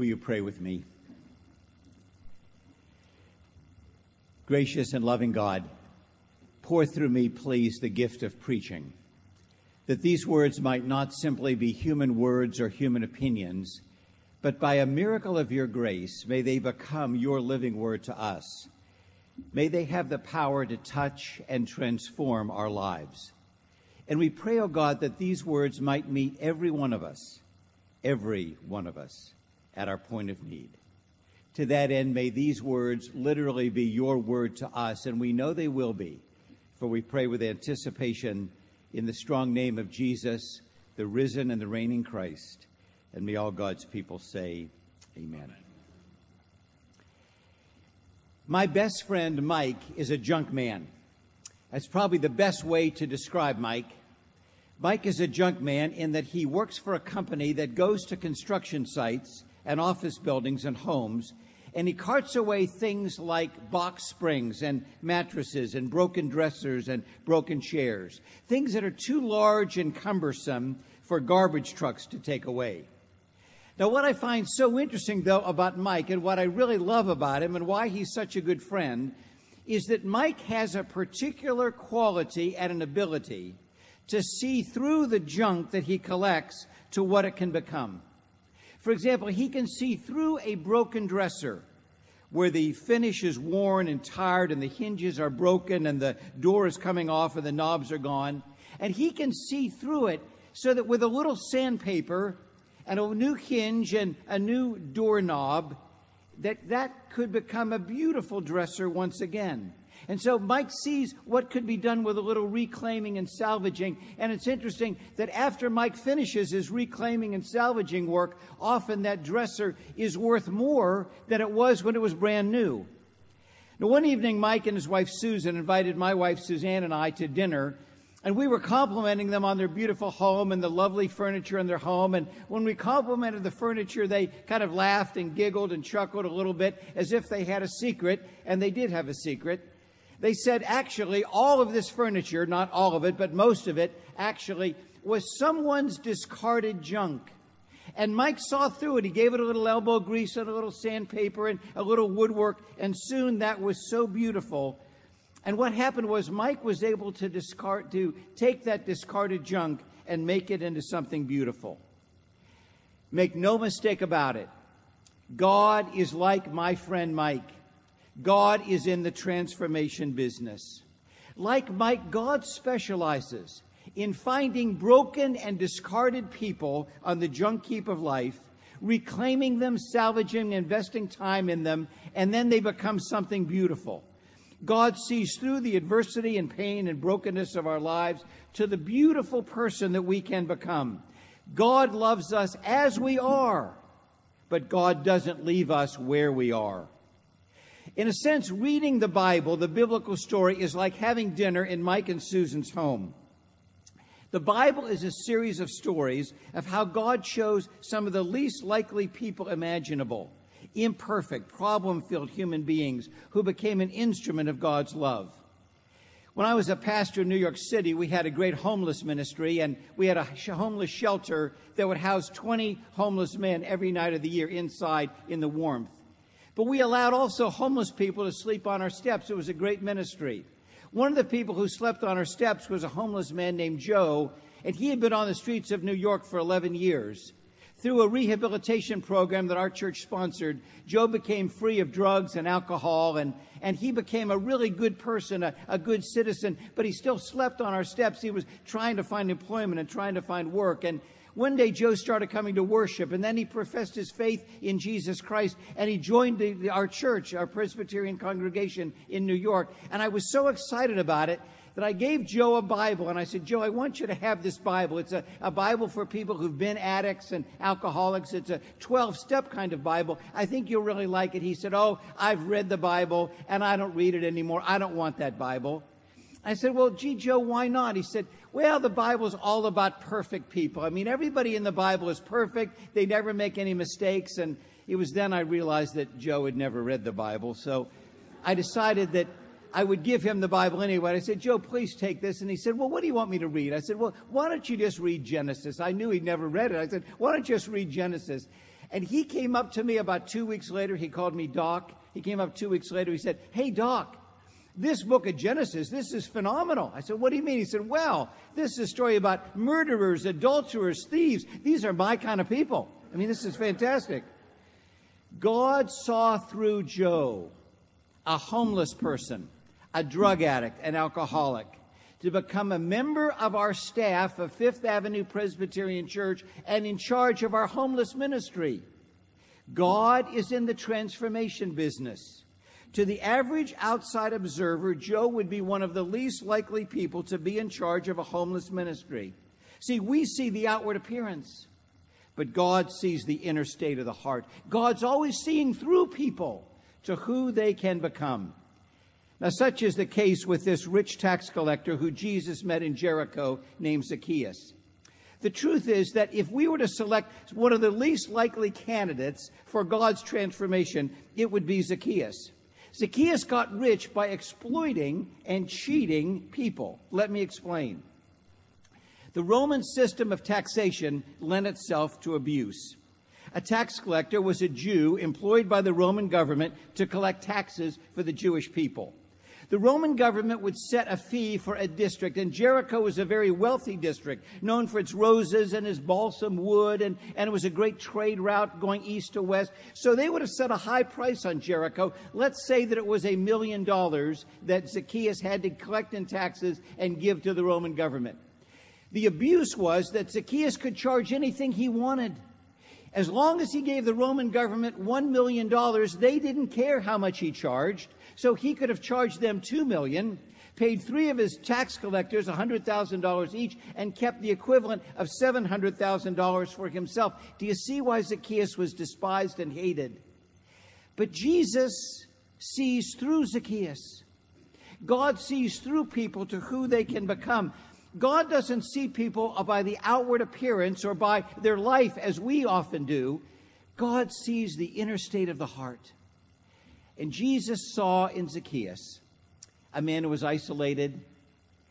Will you pray with me? Gracious and loving God, pour through me, please, the gift of preaching, that these words might not simply be human words or human opinions, but by a miracle of your grace, may they become your living word to us. May they have the power to touch and transform our lives. And we pray, O oh God, that these words might meet every one of us, every one of us, at our point of need. To that end, may these words literally be your word to us, and we know they will be, for we pray with anticipation in the strong name of Jesus, the risen and the reigning Christ. And may all God's people say, Amen. My best friend Mike is a junk man. That's probably the best way to describe Mike. Mike is a junk man in that he works for a company that goes to construction sites and office buildings and homes, and he carts away things like box springs and mattresses and broken dressers and broken chairs, things that are too large and cumbersome for garbage trucks to take away. Now, what I find so interesting, though, about Mike and what I really love about him and why he's such a good friend is that Mike has a particular quality and an ability to see through the junk that he collects to what it can become. For example, he can see through a broken dresser where the finish is worn and tired and the hinges are broken and the door is coming off and the knobs are gone. And he can see through it so that with a little sandpaper and a new hinge and a new doorknob, that that could become a beautiful dresser once again. And so Mike sees what could be done with a little reclaiming and salvaging. And it's interesting that after Mike finishes his reclaiming and salvaging work, often that dresser is worth more than it was when it was brand new. Now, one evening, Mike and his wife Susan invited my wife Suzanne and I to dinner. And we were complimenting them on their beautiful home and the lovely furniture in their home. And when we complimented the furniture, they kind of laughed and giggled and chuckled a little bit as if they had a secret. And they did have a secret. They said actually all of this furniture, not all of it, but most of it, actually was someone's discarded junk. And Mike saw through it. He gave it a little elbow grease and a little sandpaper and a little woodwork, and soon that was so beautiful. And what happened was Mike was able to discard to take that discarded junk and make it into something beautiful. Make no mistake about it. God is like my friend Mike. God is in the transformation business. Like Mike, God specializes in finding broken and discarded people on the junk heap of life, reclaiming them, salvaging, investing time in them, and then they become something beautiful. God sees through the adversity and pain and brokenness of our lives to the beautiful person that we can become. God loves us as we are, but God doesn't leave us where we are. In a sense, reading the Bible, the biblical story, is like having dinner in Mike and Susan's home. The Bible is a series of stories of how God chose some of the least likely people imaginable, imperfect, problem filled human beings who became an instrument of God's love. When I was a pastor in New York City, we had a great homeless ministry and we had a homeless shelter that would house 20 homeless men every night of the year inside in the warmth. But we allowed also homeless people to sleep on our steps. It was a great ministry. One of the people who slept on our steps was a homeless man named Joe, and he had been on the streets of New York for 11 years. Through a rehabilitation program that our church sponsored, Joe became free of drugs and alcohol, and, and he became a really good person, a, a good citizen, but he still slept on our steps. He was trying to find employment and trying to find work. And one day, Joe started coming to worship, and then he professed his faith in Jesus Christ, and he joined the, the, our church, our Presbyterian congregation in New York. And I was so excited about it that I gave Joe a Bible, and I said, Joe, I want you to have this Bible. It's a, a Bible for people who've been addicts and alcoholics. It's a 12 step kind of Bible. I think you'll really like it. He said, Oh, I've read the Bible, and I don't read it anymore. I don't want that Bible. I said, Well, gee, Joe, why not? He said, Well, the Bible's all about perfect people. I mean, everybody in the Bible is perfect. They never make any mistakes. And it was then I realized that Joe had never read the Bible. So I decided that I would give him the Bible anyway. I said, Joe, please take this. And he said, Well, what do you want me to read? I said, Well, why don't you just read Genesis? I knew he'd never read it. I said, Why don't you just read Genesis? And he came up to me about two weeks later. He called me Doc. He came up two weeks later. He said, Hey, Doc, this book of Genesis, this is phenomenal. I said, What do you mean? He said, Well, this is a story about murderers, adulterers, thieves. These are my kind of people. I mean, this is fantastic. God saw through Joe, a homeless person, a drug addict, an alcoholic, to become a member of our staff of Fifth Avenue Presbyterian Church and in charge of our homeless ministry. God is in the transformation business. To the average outside observer, Joe would be one of the least likely people to be in charge of a homeless ministry. See, we see the outward appearance, but God sees the inner state of the heart. God's always seeing through people to who they can become. Now, such is the case with this rich tax collector who Jesus met in Jericho named Zacchaeus. The truth is that if we were to select one of the least likely candidates for God's transformation, it would be Zacchaeus. Zacchaeus got rich by exploiting and cheating people. Let me explain. The Roman system of taxation lent itself to abuse. A tax collector was a Jew employed by the Roman government to collect taxes for the Jewish people. The Roman government would set a fee for a district, and Jericho was a very wealthy district, known for its roses and its balsam wood, and, and it was a great trade route going east to west. So they would have set a high price on Jericho. Let's say that it was a million dollars that Zacchaeus had to collect in taxes and give to the Roman government. The abuse was that Zacchaeus could charge anything he wanted. As long as he gave the Roman government $1 million, they didn't care how much he charged. So he could have charged them 2 million, paid three of his tax collectors $100,000 each, and kept the equivalent of $700,000 for himself. Do you see why Zacchaeus was despised and hated? But Jesus sees through Zacchaeus. God sees through people to who they can become. God doesn't see people by the outward appearance or by their life as we often do. God sees the inner state of the heart. And Jesus saw in Zacchaeus a man who was isolated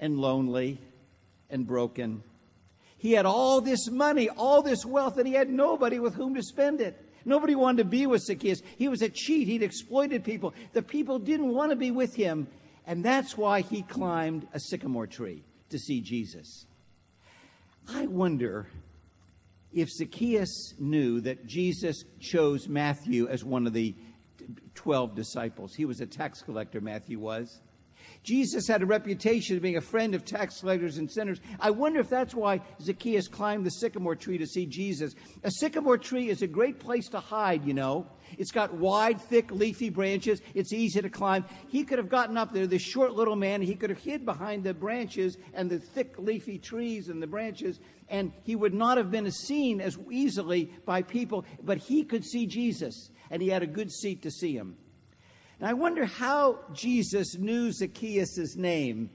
and lonely and broken. He had all this money, all this wealth, and he had nobody with whom to spend it. Nobody wanted to be with Zacchaeus. He was a cheat. He'd exploited people. The people didn't want to be with him. And that's why he climbed a sycamore tree to see Jesus. I wonder if Zacchaeus knew that Jesus chose Matthew as one of the 12 disciples. He was a tax collector, Matthew was. Jesus had a reputation of being a friend of tax collectors and sinners. I wonder if that's why Zacchaeus climbed the sycamore tree to see Jesus. A sycamore tree is a great place to hide, you know. It's got wide, thick, leafy branches. It's easy to climb. He could have gotten up there, this short little man, he could have hid behind the branches and the thick, leafy trees and the branches, and he would not have been seen as easily by people, but he could see Jesus, and he had a good seat to see him. And I wonder how Jesus knew Zacchaeus' name.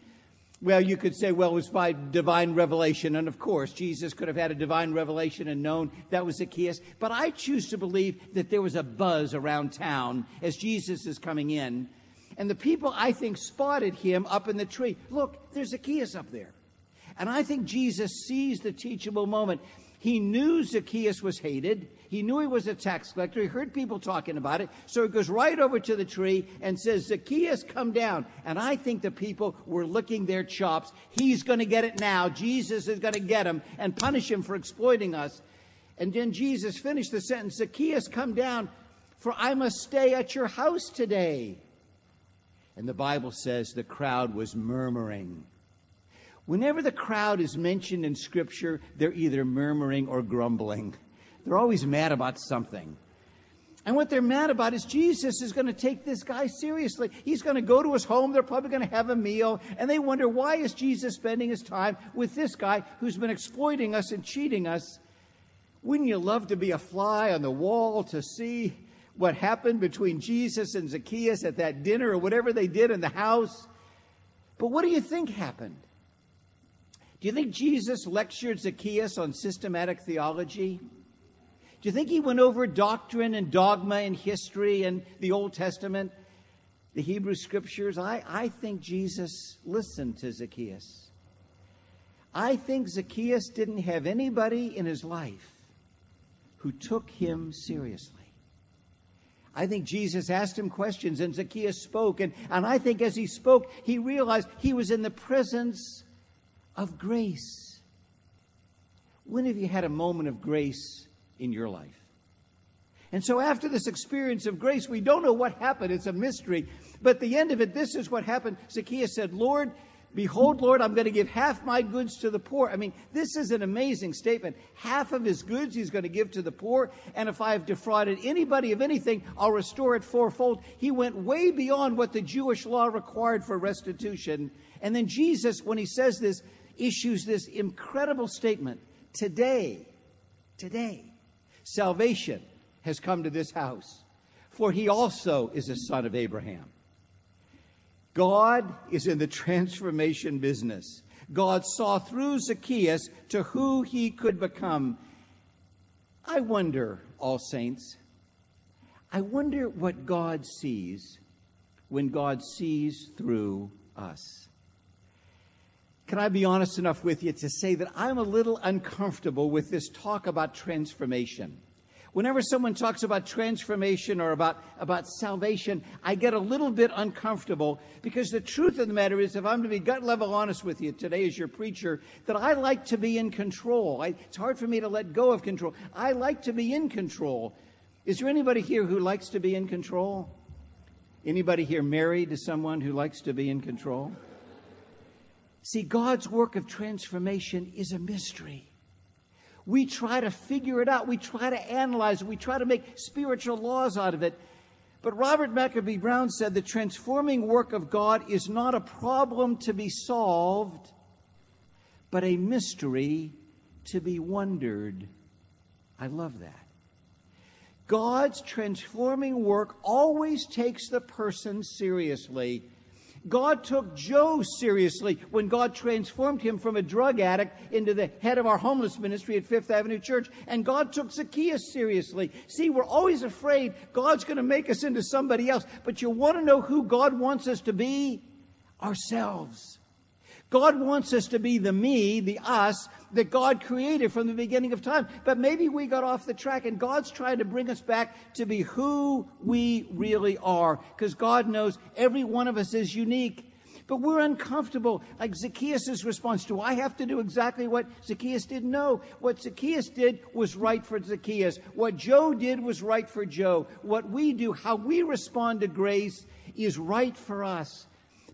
Well, you could say, well, it was by divine revelation. And of course, Jesus could have had a divine revelation and known that was Zacchaeus. But I choose to believe that there was a buzz around town as Jesus is coming in. And the people, I think, spotted him up in the tree. Look, there's Zacchaeus up there. And I think Jesus sees the teachable moment. He knew Zacchaeus was hated. He knew he was a tax collector. He heard people talking about it. So he goes right over to the tree and says, Zacchaeus, come down. And I think the people were licking their chops. He's going to get it now. Jesus is going to get him and punish him for exploiting us. And then Jesus finished the sentence Zacchaeus, come down, for I must stay at your house today. And the Bible says the crowd was murmuring. Whenever the crowd is mentioned in Scripture, they're either murmuring or grumbling. They're always mad about something. And what they're mad about is Jesus is going to take this guy seriously. He's going to go to his home. They're probably going to have a meal. And they wonder, why is Jesus spending his time with this guy who's been exploiting us and cheating us? Wouldn't you love to be a fly on the wall to see what happened between Jesus and Zacchaeus at that dinner or whatever they did in the house? But what do you think happened? Do you think Jesus lectured Zacchaeus on systematic theology? Do you think he went over doctrine and dogma and history and the Old Testament, the Hebrew scriptures? I, I think Jesus listened to Zacchaeus. I think Zacchaeus didn't have anybody in his life who took him seriously. I think Jesus asked him questions and Zacchaeus spoke. And, and I think as he spoke, he realized he was in the presence of grace. When have you had a moment of grace in your life? And so after this experience of grace, we don't know what happened. It's a mystery. But the end of it, this is what happened. Zacchaeus said, Lord, Behold, Lord, I'm going to give half my goods to the poor. I mean, this is an amazing statement. Half of his goods he's going to give to the poor. And if I have defrauded anybody of anything, I'll restore it fourfold. He went way beyond what the Jewish law required for restitution. And then Jesus, when he says this, issues this incredible statement Today, today, salvation has come to this house, for he also is a son of Abraham. God is in the transformation business. God saw through Zacchaeus to who he could become. I wonder, all saints, I wonder what God sees when God sees through us. Can I be honest enough with you to say that I'm a little uncomfortable with this talk about transformation? Whenever someone talks about transformation or about, about salvation, I get a little bit uncomfortable because the truth of the matter is, if I'm to be gut level honest with you today as your preacher, that I like to be in control. I, it's hard for me to let go of control. I like to be in control. Is there anybody here who likes to be in control? Anybody here married to someone who likes to be in control? See, God's work of transformation is a mystery. We try to figure it out. We try to analyze it. We try to make spiritual laws out of it. But Robert McAfee Brown said the transforming work of God is not a problem to be solved, but a mystery to be wondered. I love that. God's transforming work always takes the person seriously. God took Joe seriously when God transformed him from a drug addict into the head of our homeless ministry at Fifth Avenue Church. And God took Zacchaeus seriously. See, we're always afraid God's going to make us into somebody else. But you want to know who God wants us to be? Ourselves. God wants us to be the me, the us, that God created from the beginning of time. But maybe we got off the track and God's trying to bring us back to be who we really are. Because God knows every one of us is unique. But we're uncomfortable. Like Zacchaeus' response Do I have to do exactly what Zacchaeus did? No. What Zacchaeus did was right for Zacchaeus. What Joe did was right for Joe. What we do, how we respond to grace, is right for us.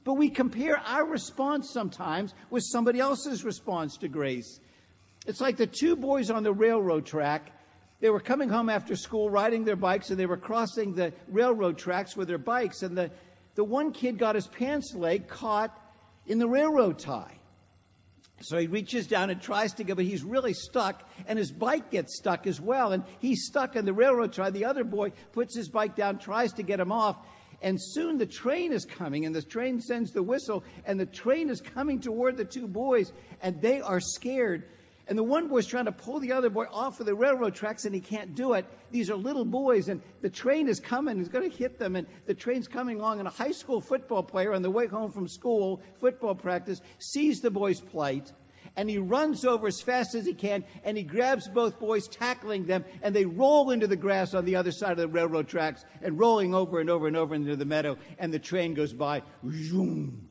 But we compare our response sometimes with somebody else's response to grace. It's like the two boys on the railroad track. They were coming home after school riding their bikes and they were crossing the railroad tracks with their bikes. And the, the one kid got his pants leg caught in the railroad tie. So he reaches down and tries to get, but he's really stuck, and his bike gets stuck as well. And he's stuck in the railroad tie. The other boy puts his bike down, tries to get him off, and soon the train is coming, and the train sends the whistle, and the train is coming toward the two boys, and they are scared. And the one boy's trying to pull the other boy off of the railroad tracks, and he can't do it. These are little boys, and the train is coming. He's going to hit them, and the train's coming along. And a high school football player on the way home from school, football practice, sees the boy's plight and he runs over as fast as he can and he grabs both boys, tackling them, and they roll into the grass on the other side of the railroad tracks and rolling over and over and over into the meadow, and the train goes by. Zoom.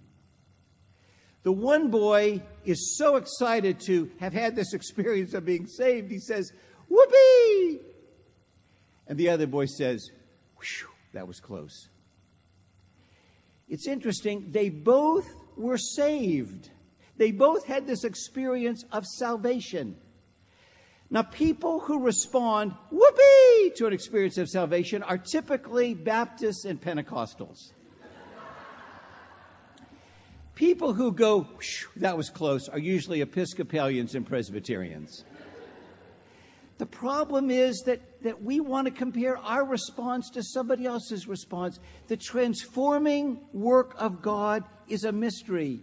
The one boy is so excited to have had this experience of being saved, he says, Whoopee! And the other boy says, That was close. It's interesting, they both were saved. They both had this experience of salvation. Now, people who respond, whoopee, to an experience of salvation are typically Baptists and Pentecostals. people who go, that was close, are usually Episcopalians and Presbyterians. The problem is that, that we want to compare our response to somebody else's response. The transforming work of God is a mystery.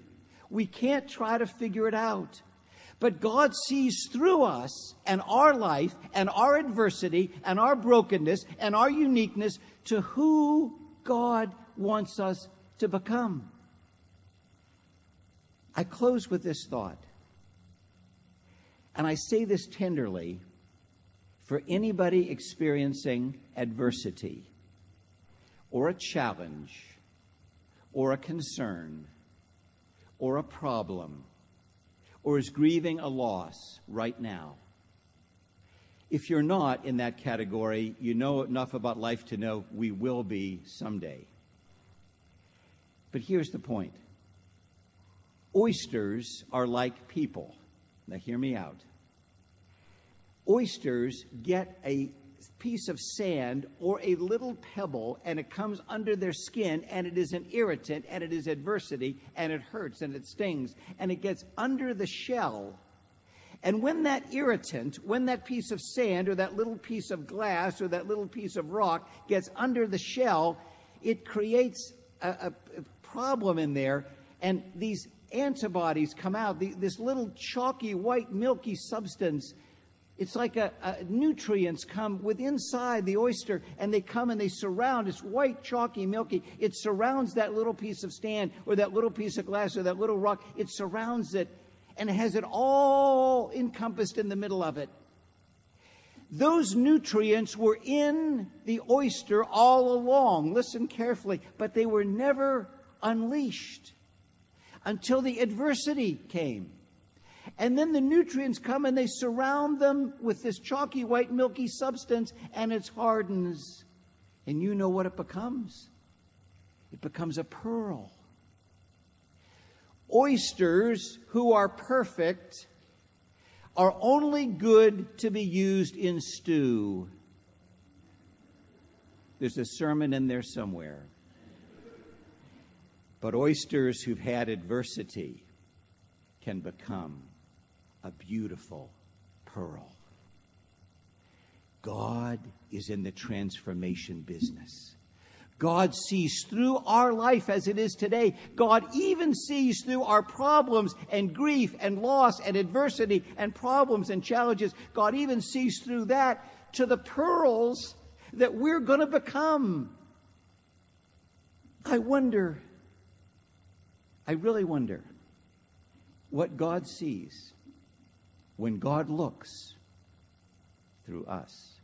We can't try to figure it out. But God sees through us and our life and our adversity and our brokenness and our uniqueness to who God wants us to become. I close with this thought. And I say this tenderly for anybody experiencing adversity or a challenge or a concern or a problem or is grieving a loss right now. If you're not in that category, you know enough about life to know we will be someday. But here's the point oysters are like people. Now, hear me out. Oysters get a piece of sand or a little pebble and it comes under their skin and it is an irritant and it is adversity and it hurts and it stings and it gets under the shell. And when that irritant, when that piece of sand or that little piece of glass or that little piece of rock gets under the shell, it creates a, a, a problem in there and these antibodies come out, the, this little chalky white milky substance it's like a, a, nutrients come with inside the oyster and they come and they surround. It's white, chalky, milky. It surrounds that little piece of stand or that little piece of glass or that little rock. It surrounds it and has it all encompassed in the middle of it. Those nutrients were in the oyster all along. Listen carefully, but they were never unleashed until the adversity came. And then the nutrients come and they surround them with this chalky white milky substance and it hardens. And you know what it becomes? It becomes a pearl. Oysters who are perfect are only good to be used in stew. There's a sermon in there somewhere. But oysters who've had adversity can become a beautiful pearl. God is in the transformation business. God sees through our life as it is today. God even sees through our problems and grief and loss and adversity and problems and challenges. God even sees through that to the pearls that we're going to become. I wonder, I really wonder what God sees when God looks through us.